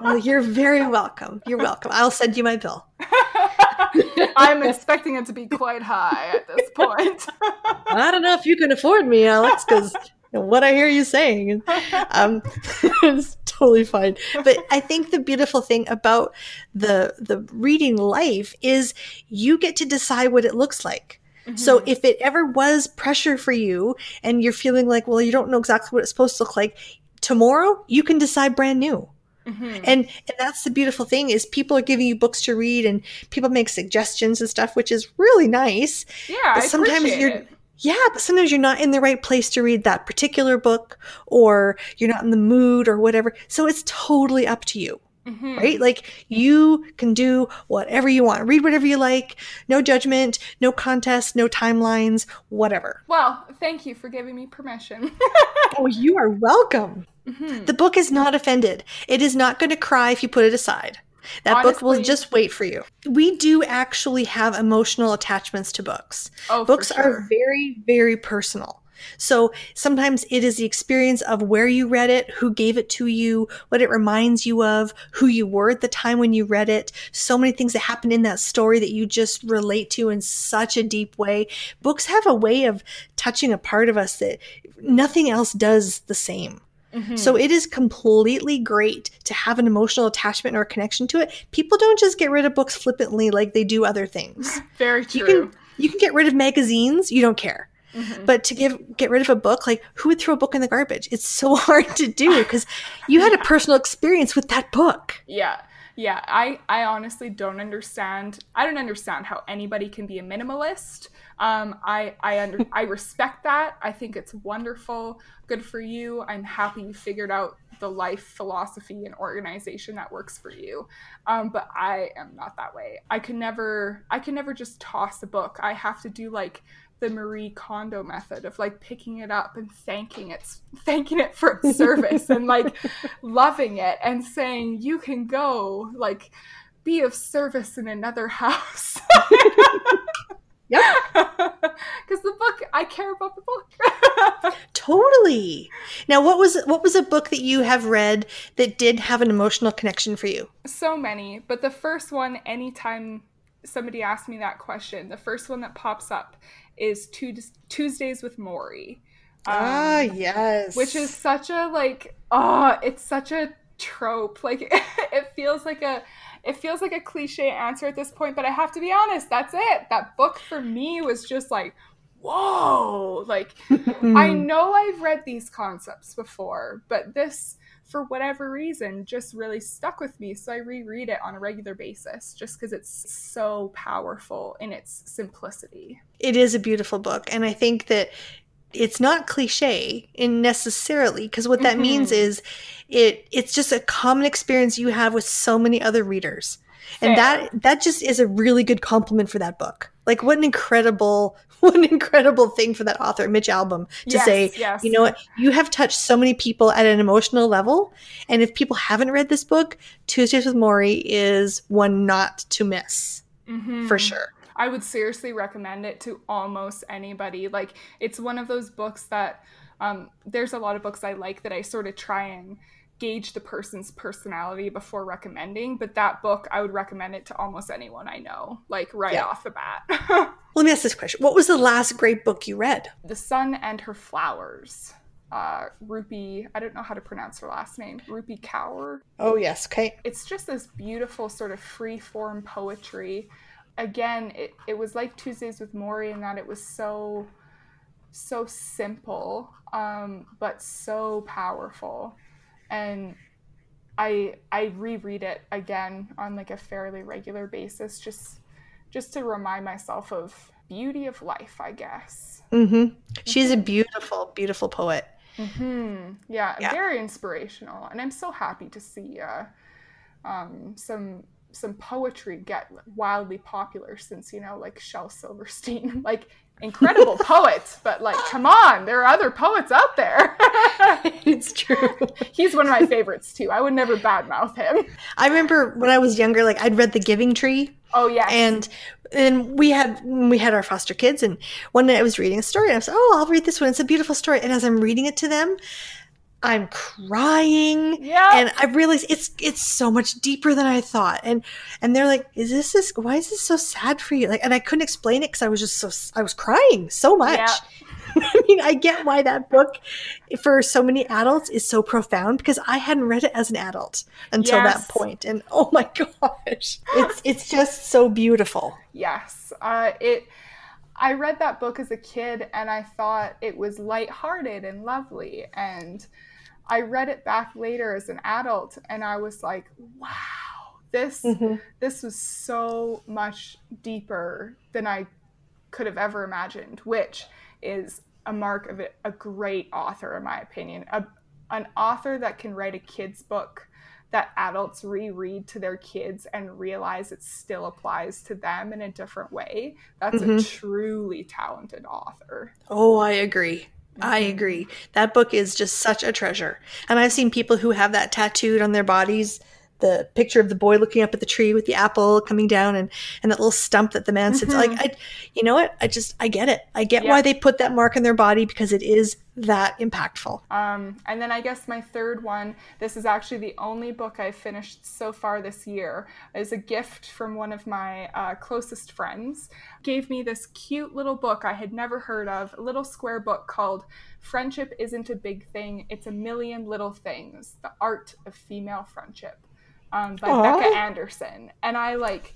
well, you're very welcome. You're welcome. I'll send you my bill. I'm expecting it to be quite high at this point. I don't know if you can afford me, Alex, because what I hear you saying. Um, it's totally fine. But I think the beautiful thing about the the reading life is you get to decide what it looks like. Mm-hmm. So if it ever was pressure for you and you're feeling like, well, you don't know exactly what it's supposed to look like, tomorrow you can decide brand new. Mm-hmm. And and that's the beautiful thing is people are giving you books to read and people make suggestions and stuff, which is really nice. Yeah, but sometimes you're it. Yeah, but sometimes you're not in the right place to read that particular book or you're not in the mood or whatever. So it's totally up to you. Mm-hmm. Right? Like you can do whatever you want. Read whatever you like. No judgment, no contest, no timelines, whatever. Well, thank you for giving me permission. oh, you are welcome. Mm-hmm. The book is not offended. It is not going to cry if you put it aside. That Honestly, book will just wait for you. We do actually have emotional attachments to books. Oh, books sure. are very, very personal. So sometimes it is the experience of where you read it, who gave it to you, what it reminds you of, who you were at the time when you read it. So many things that happen in that story that you just relate to in such a deep way. Books have a way of touching a part of us that nothing else does the same. Mm-hmm. So it is completely great to have an emotional attachment or a connection to it. People don't just get rid of books flippantly like they do other things. Very true. You can, you can get rid of magazines, you don't care. Mm-hmm. But to give get rid of a book, like who would throw a book in the garbage? It's so hard to do because you had a personal experience with that book. Yeah. Yeah, I I honestly don't understand. I don't understand how anybody can be a minimalist um, I I under I respect that. I think it's wonderful. Good for you. I'm happy you figured out the life philosophy and organization that works for you. Um, but I am not that way. I can never I can never just toss a book. I have to do like the Marie Kondo method of like picking it up and thanking it, thanking it for its service and like loving it and saying you can go like be of service in another house. Yep. Because the book, I care about the book. totally. Now, what was what was a book that you have read that did have an emotional connection for you? So many, but the first one, anytime somebody asks me that question, the first one that pops up is Tuesdays with Morrie. Um, ah, yes. Which is such a like, oh, it's such a trope. Like, it feels like a it feels like a cliche answer at this point, but I have to be honest, that's it. That book for me was just like, whoa. Like, I know I've read these concepts before, but this, for whatever reason, just really stuck with me. So I reread it on a regular basis just because it's so powerful in its simplicity. It is a beautiful book. And I think that it's not cliche in necessarily because what that mm-hmm. means is it it's just a common experience you have with so many other readers Fair. and that that just is a really good compliment for that book like what an incredible what an incredible thing for that author mitch albom to yes, say yes. you know what you have touched so many people at an emotional level and if people haven't read this book tuesdays with morrie is one not to miss mm-hmm. for sure I would seriously recommend it to almost anybody. Like it's one of those books that um, there's a lot of books I like that I sort of try and gauge the person's personality before recommending, but that book I would recommend it to almost anyone I know, like right yeah. off the bat. Let me ask this question. What was the last great book you read? The Sun and Her Flowers. Uh, Rupi, I don't know how to pronounce her last name, Rupi Kaur. Oh, yes. Okay. It's just this beautiful sort of free form poetry again, it, it was like Tuesdays with Morrie in that it was so so simple, um, but so powerful. And I I reread it again on like a fairly regular basis, just just to remind myself of beauty of life, I guess. Mm-hmm. She's a beautiful, beautiful poet. Mm-hmm. Yeah, yeah, very inspirational, and I'm so happy to see uh, um, some some poetry get wildly popular since you know like Shel Silverstein like incredible poets, but like come on there are other poets out there it's true. He's one of my favorites too. I would never badmouth him. I remember when I was younger, like I'd read The Giving Tree. Oh yeah. And and we had we had our foster kids and one night I was reading a story and I was like, Oh, I'll read this one. It's a beautiful story. And as I'm reading it to them, I'm crying. Yeah. And I realized it's it's so much deeper than I thought. And and they're like, "Is this this? Why is this so sad for you?" Like, and I couldn't explain it because I was just so I was crying so much. Yeah. I mean, I get why that book for so many adults is so profound because I hadn't read it as an adult until Yes. that point. And oh my gosh, it's it's just so beautiful. Yes. Uh, it. I read that book as a kid and I thought it was lighthearted and lovely. And I read it back later as an adult and I was like, wow, this mm-hmm. this was so much deeper than I could have ever imagined, which is a mark of a, a great author, in my opinion. A, an author that can write a kid's book that adults reread to their kids and realize it still applies to them in a different way. That's a mm-hmm. truly talented author. Oh, I agree. I agree. That book is just such a treasure. And I've seen people who have that tattooed on their bodies the picture of the boy looking up at the tree with the apple coming down and, and that little stump that the man sits like mm-hmm. I you know what I just I get it I get Yeah. why they put that mark on their body because it is that impactful Um, and then I guess my third one, this is actually the only book I've finished so far this year, is a gift from one of my uh, closest friends. Gave me this cute little book I had never heard of, a little square book called Friendship Isn't a Big Thing, It's a Million Little Things The Art of Female Friendship um, by Aw. Becca Anderson. And I like,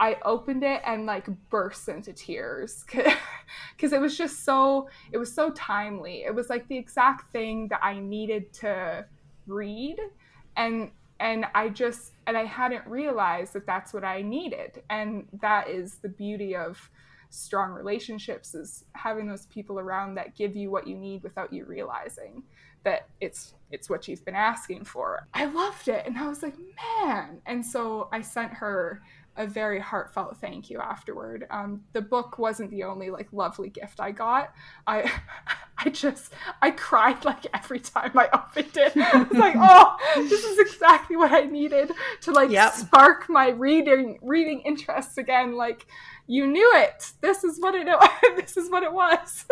I opened it and like burst into tears because it was just so it was so timely. It was like the exact thing that I needed to read and and I just and I hadn't realized that that's what I needed. And that is the beauty of strong relationships is having those people around that give you what you need without you realizing that it's it's what you've been asking for. I loved it and I was like, man. And so I sent her a very heartfelt thank you afterward. Um, the book wasn't the only like lovely gift I got. I I just I cried like every time I opened it. I was like, oh, this is exactly what I needed to like Yep. spark my reading reading interest again. Like you knew it. This is what it this is what it was.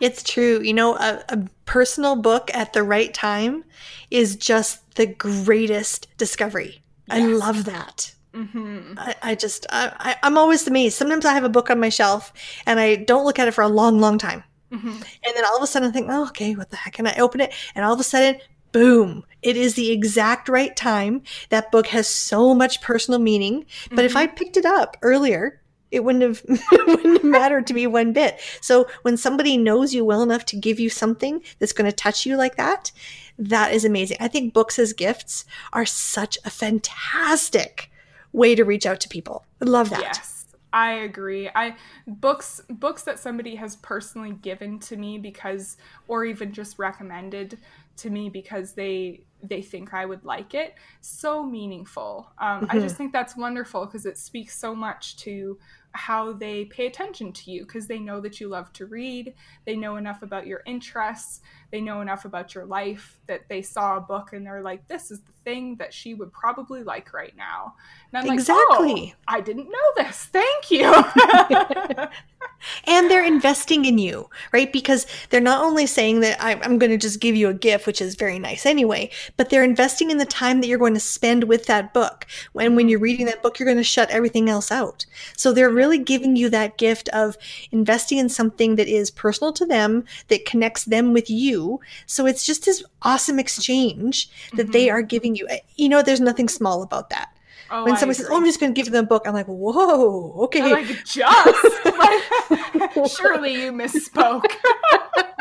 It's true. You know, a, a personal book at the right time is just the greatest discovery. I love that. Hmm I, I just, I, I, I'm always amazed. Sometimes I have a book on my shelf and I don't look at it for a long, long time. hmm And then all of a sudden I think, oh, okay, what the heck? And I open it and all of a sudden, boom, it is the exact right time. That book has so much personal meaning. But if I picked it up earlier, it wouldn't have it wouldn't have mattered to me one bit. So when somebody knows you well enough to give you something that's going to touch you like that, that is amazing. I think books as gifts are such a fantastic way to reach out to people. I love that. Yes, I agree. I books books that somebody has personally given to me because or even just recommended to me because they they think I would like it. So meaningful. Um, I just think that's wonderful because it speaks so much to how they pay attention to you because they know that you love to read. They know enough about your interests. They know enough about your life that they saw a book and they're like, this is the thing that she would probably like right now. And I'm like, Exactly. oh, I didn't know this. Thank you. and they're investing in you, right? Because they're not only saying that I, I'm going to just give you a gift, which is very nice anyway, but they're investing in the time that you're going to spend with that book. When when you're reading that book, you're going to shut everything else out. So they're really giving you that gift of investing in something that is personal to them, that connects them with you. So it's just this awesome exchange that they mm-hmm. are giving you. You know, there's nothing small about that. Oh, when somebody says, "Oh, I'm just going to give them a book," I'm like, "Whoa, okay." I'm like, just. Like, surely you misspoke.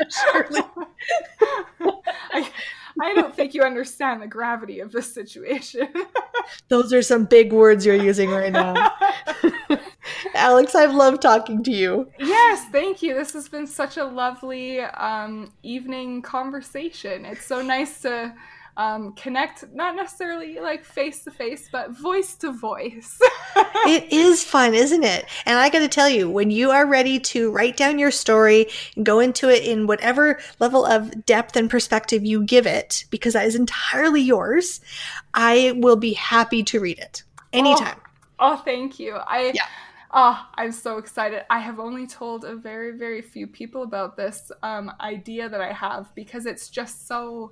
Surely. I, I don't think you understand the gravity of this situation. Those are some big words you're using right now. Alex, I've loved talking to you. yes, thank you. This has been such a lovely um, evening conversation. It's so nice to um, connect, not necessarily like face to face, but voice to voice. it is fun, isn't it? And I got to tell you, when you are ready to write down your story and go into it in whatever level of depth and perspective you give it, because that is entirely yours, I will be happy to read it anytime. Oh, oh thank you. I yeah. Oh, I'm so excited. I have only told a very, very few people about this um, idea that I have because it's just so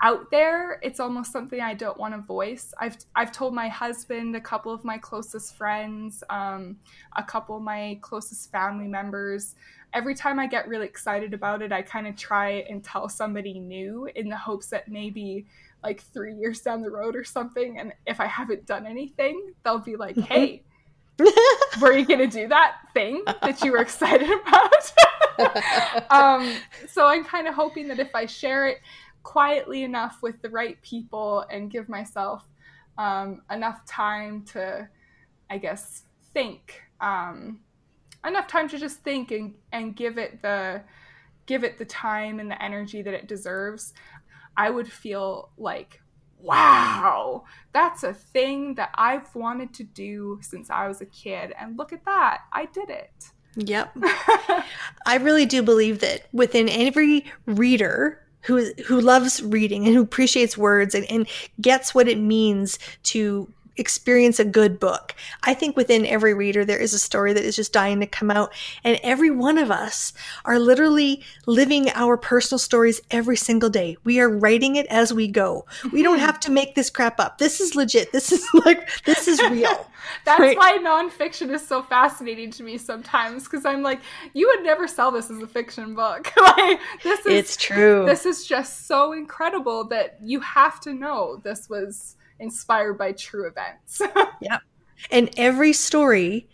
out there. It's almost something I don't want to voice. I've I've told my husband, a couple of my closest friends, um, a couple of my closest family members. Every time I get really excited about it, I kind of try and tell somebody new in the hopes that maybe like three years down the road or something, and if I haven't done anything, they'll be like, "Hey." were you going to do that thing that you were excited about? um, so I'm kind of hoping that if I share it quietly enough with the right people and give myself um, enough time to, I guess, think, um, enough time to just think and, and give it the give it the time and the energy that it deserves, I would feel like wow, that's a thing that I've wanted to do since I was a kid. And look at that, I did it. Yep. I really do believe that within every reader who who loves reading and who appreciates words and, and gets what it means to experience a good book. I think within every reader, there is a story that is just dying to come out. And every one of us are literally living our personal stories every single day. We are writing it as we go. We don't mm-hmm. have to make this crap up. This is legit. This is like, this is real. That's right? why nonfiction is so fascinating to me sometimes because I'm like, you would never sell this as a fiction book. like, this is, it's true. This is just so incredible that you have to know this was inspired by true events. yeah. And every story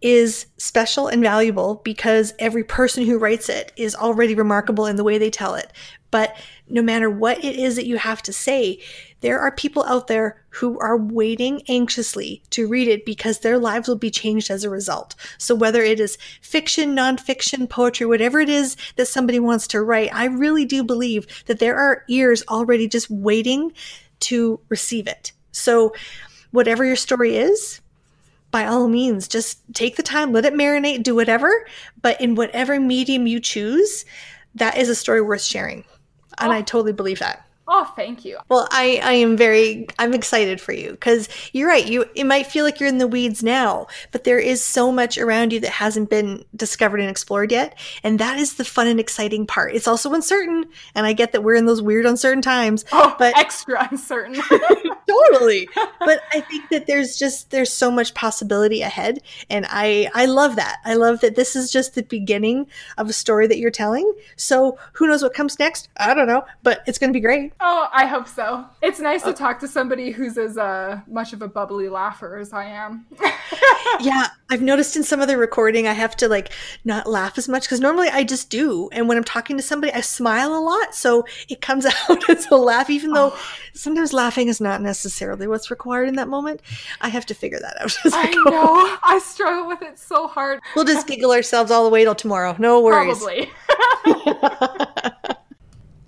is special and valuable because every person who writes it is already remarkable in the way they tell it. But no matter what it is that you have to say, there are people out there who are waiting anxiously to read it because their lives will be changed as a result. So whether it is fiction, nonfiction, poetry, whatever it is that somebody wants to write, I really do believe that there are ears already just waiting to receive it. So, whatever your story is, by all means, just take the time, let it marinate, do whatever. But in whatever medium you choose, that is a story worth sharing. And oh. I totally believe that. Oh, thank you. Well, I, I am very I'm excited for you because you're right. You it might feel like you're in the weeds now, but there is so much around you that hasn't been discovered and explored yet, and that is the fun and exciting part. It's also uncertain, and I get that we're in those weird uncertain times. Oh, but extra uncertain. totally. But I think that there's just there's so much possibility ahead, and I I love that. I love that this is just the beginning of a story that you're telling. So who knows what comes next? I don't know, but it's going to be great. Oh, I hope so. It's nice to talk to somebody who's as uh, much of a bubbly laugher as I am. yeah, I've noticed in some of the recording I have to like not laugh as much because normally I just do, and when I'm talking to somebody, I smile a lot, so it comes out as a laugh. Even though oh. sometimes laughing is not necessarily what's required in that moment, I have to figure that out. I, I know. I struggle with it so hard. We'll just giggle ourselves all the way till tomorrow. No worries. Probably.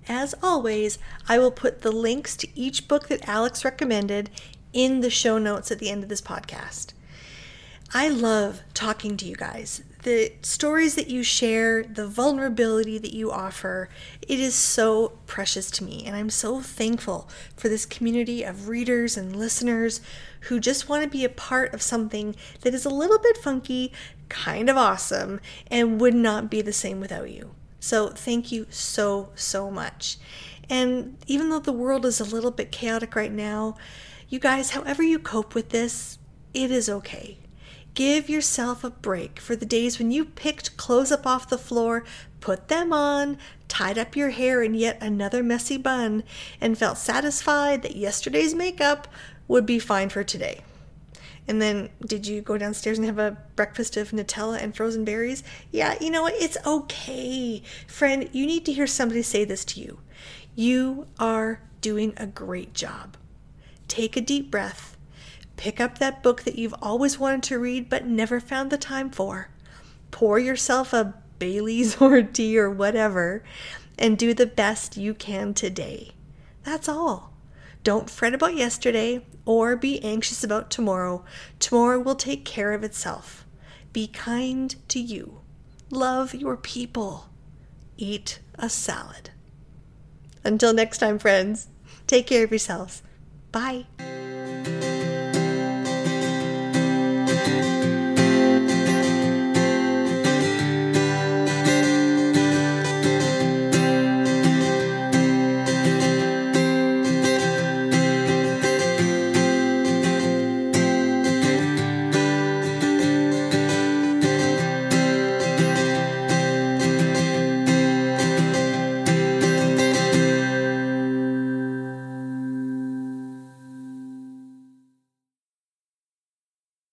As always, I will put the links to each book that Alex recommended in the show notes at the end of this podcast. I love talking to you guys. The stories that you share, the vulnerability that you offer, it is so precious to me. And I'm so thankful for this community of readers and listeners who just want to be a part of something that is a little bit funky, kind of awesome, and would not be the same without you. So thank you so, so much. And even though the world is a little bit chaotic right now, you guys, however you cope with this, it is okay. Give yourself a break for the days when you picked clothes up off the floor, put them on, tied up your hair in yet another messy bun, and felt satisfied that yesterday's makeup would be fine for today. And then, did you go downstairs and have a breakfast of Nutella and frozen berries? Yeah, you know what? It's okay. Friend, you need to hear somebody say this to you. You are doing a great job. Take a deep breath. Pick up that book that you've always wanted to read but never found the time for. Pour yourself a Bailey's or tea or whatever and do the best you can today. That's all. Don't fret about yesterday or be anxious about tomorrow. Tomorrow will take care of itself. Be kind to you. Love your people. Eat a salad. Until next time, friends, take care of yourselves. Bye.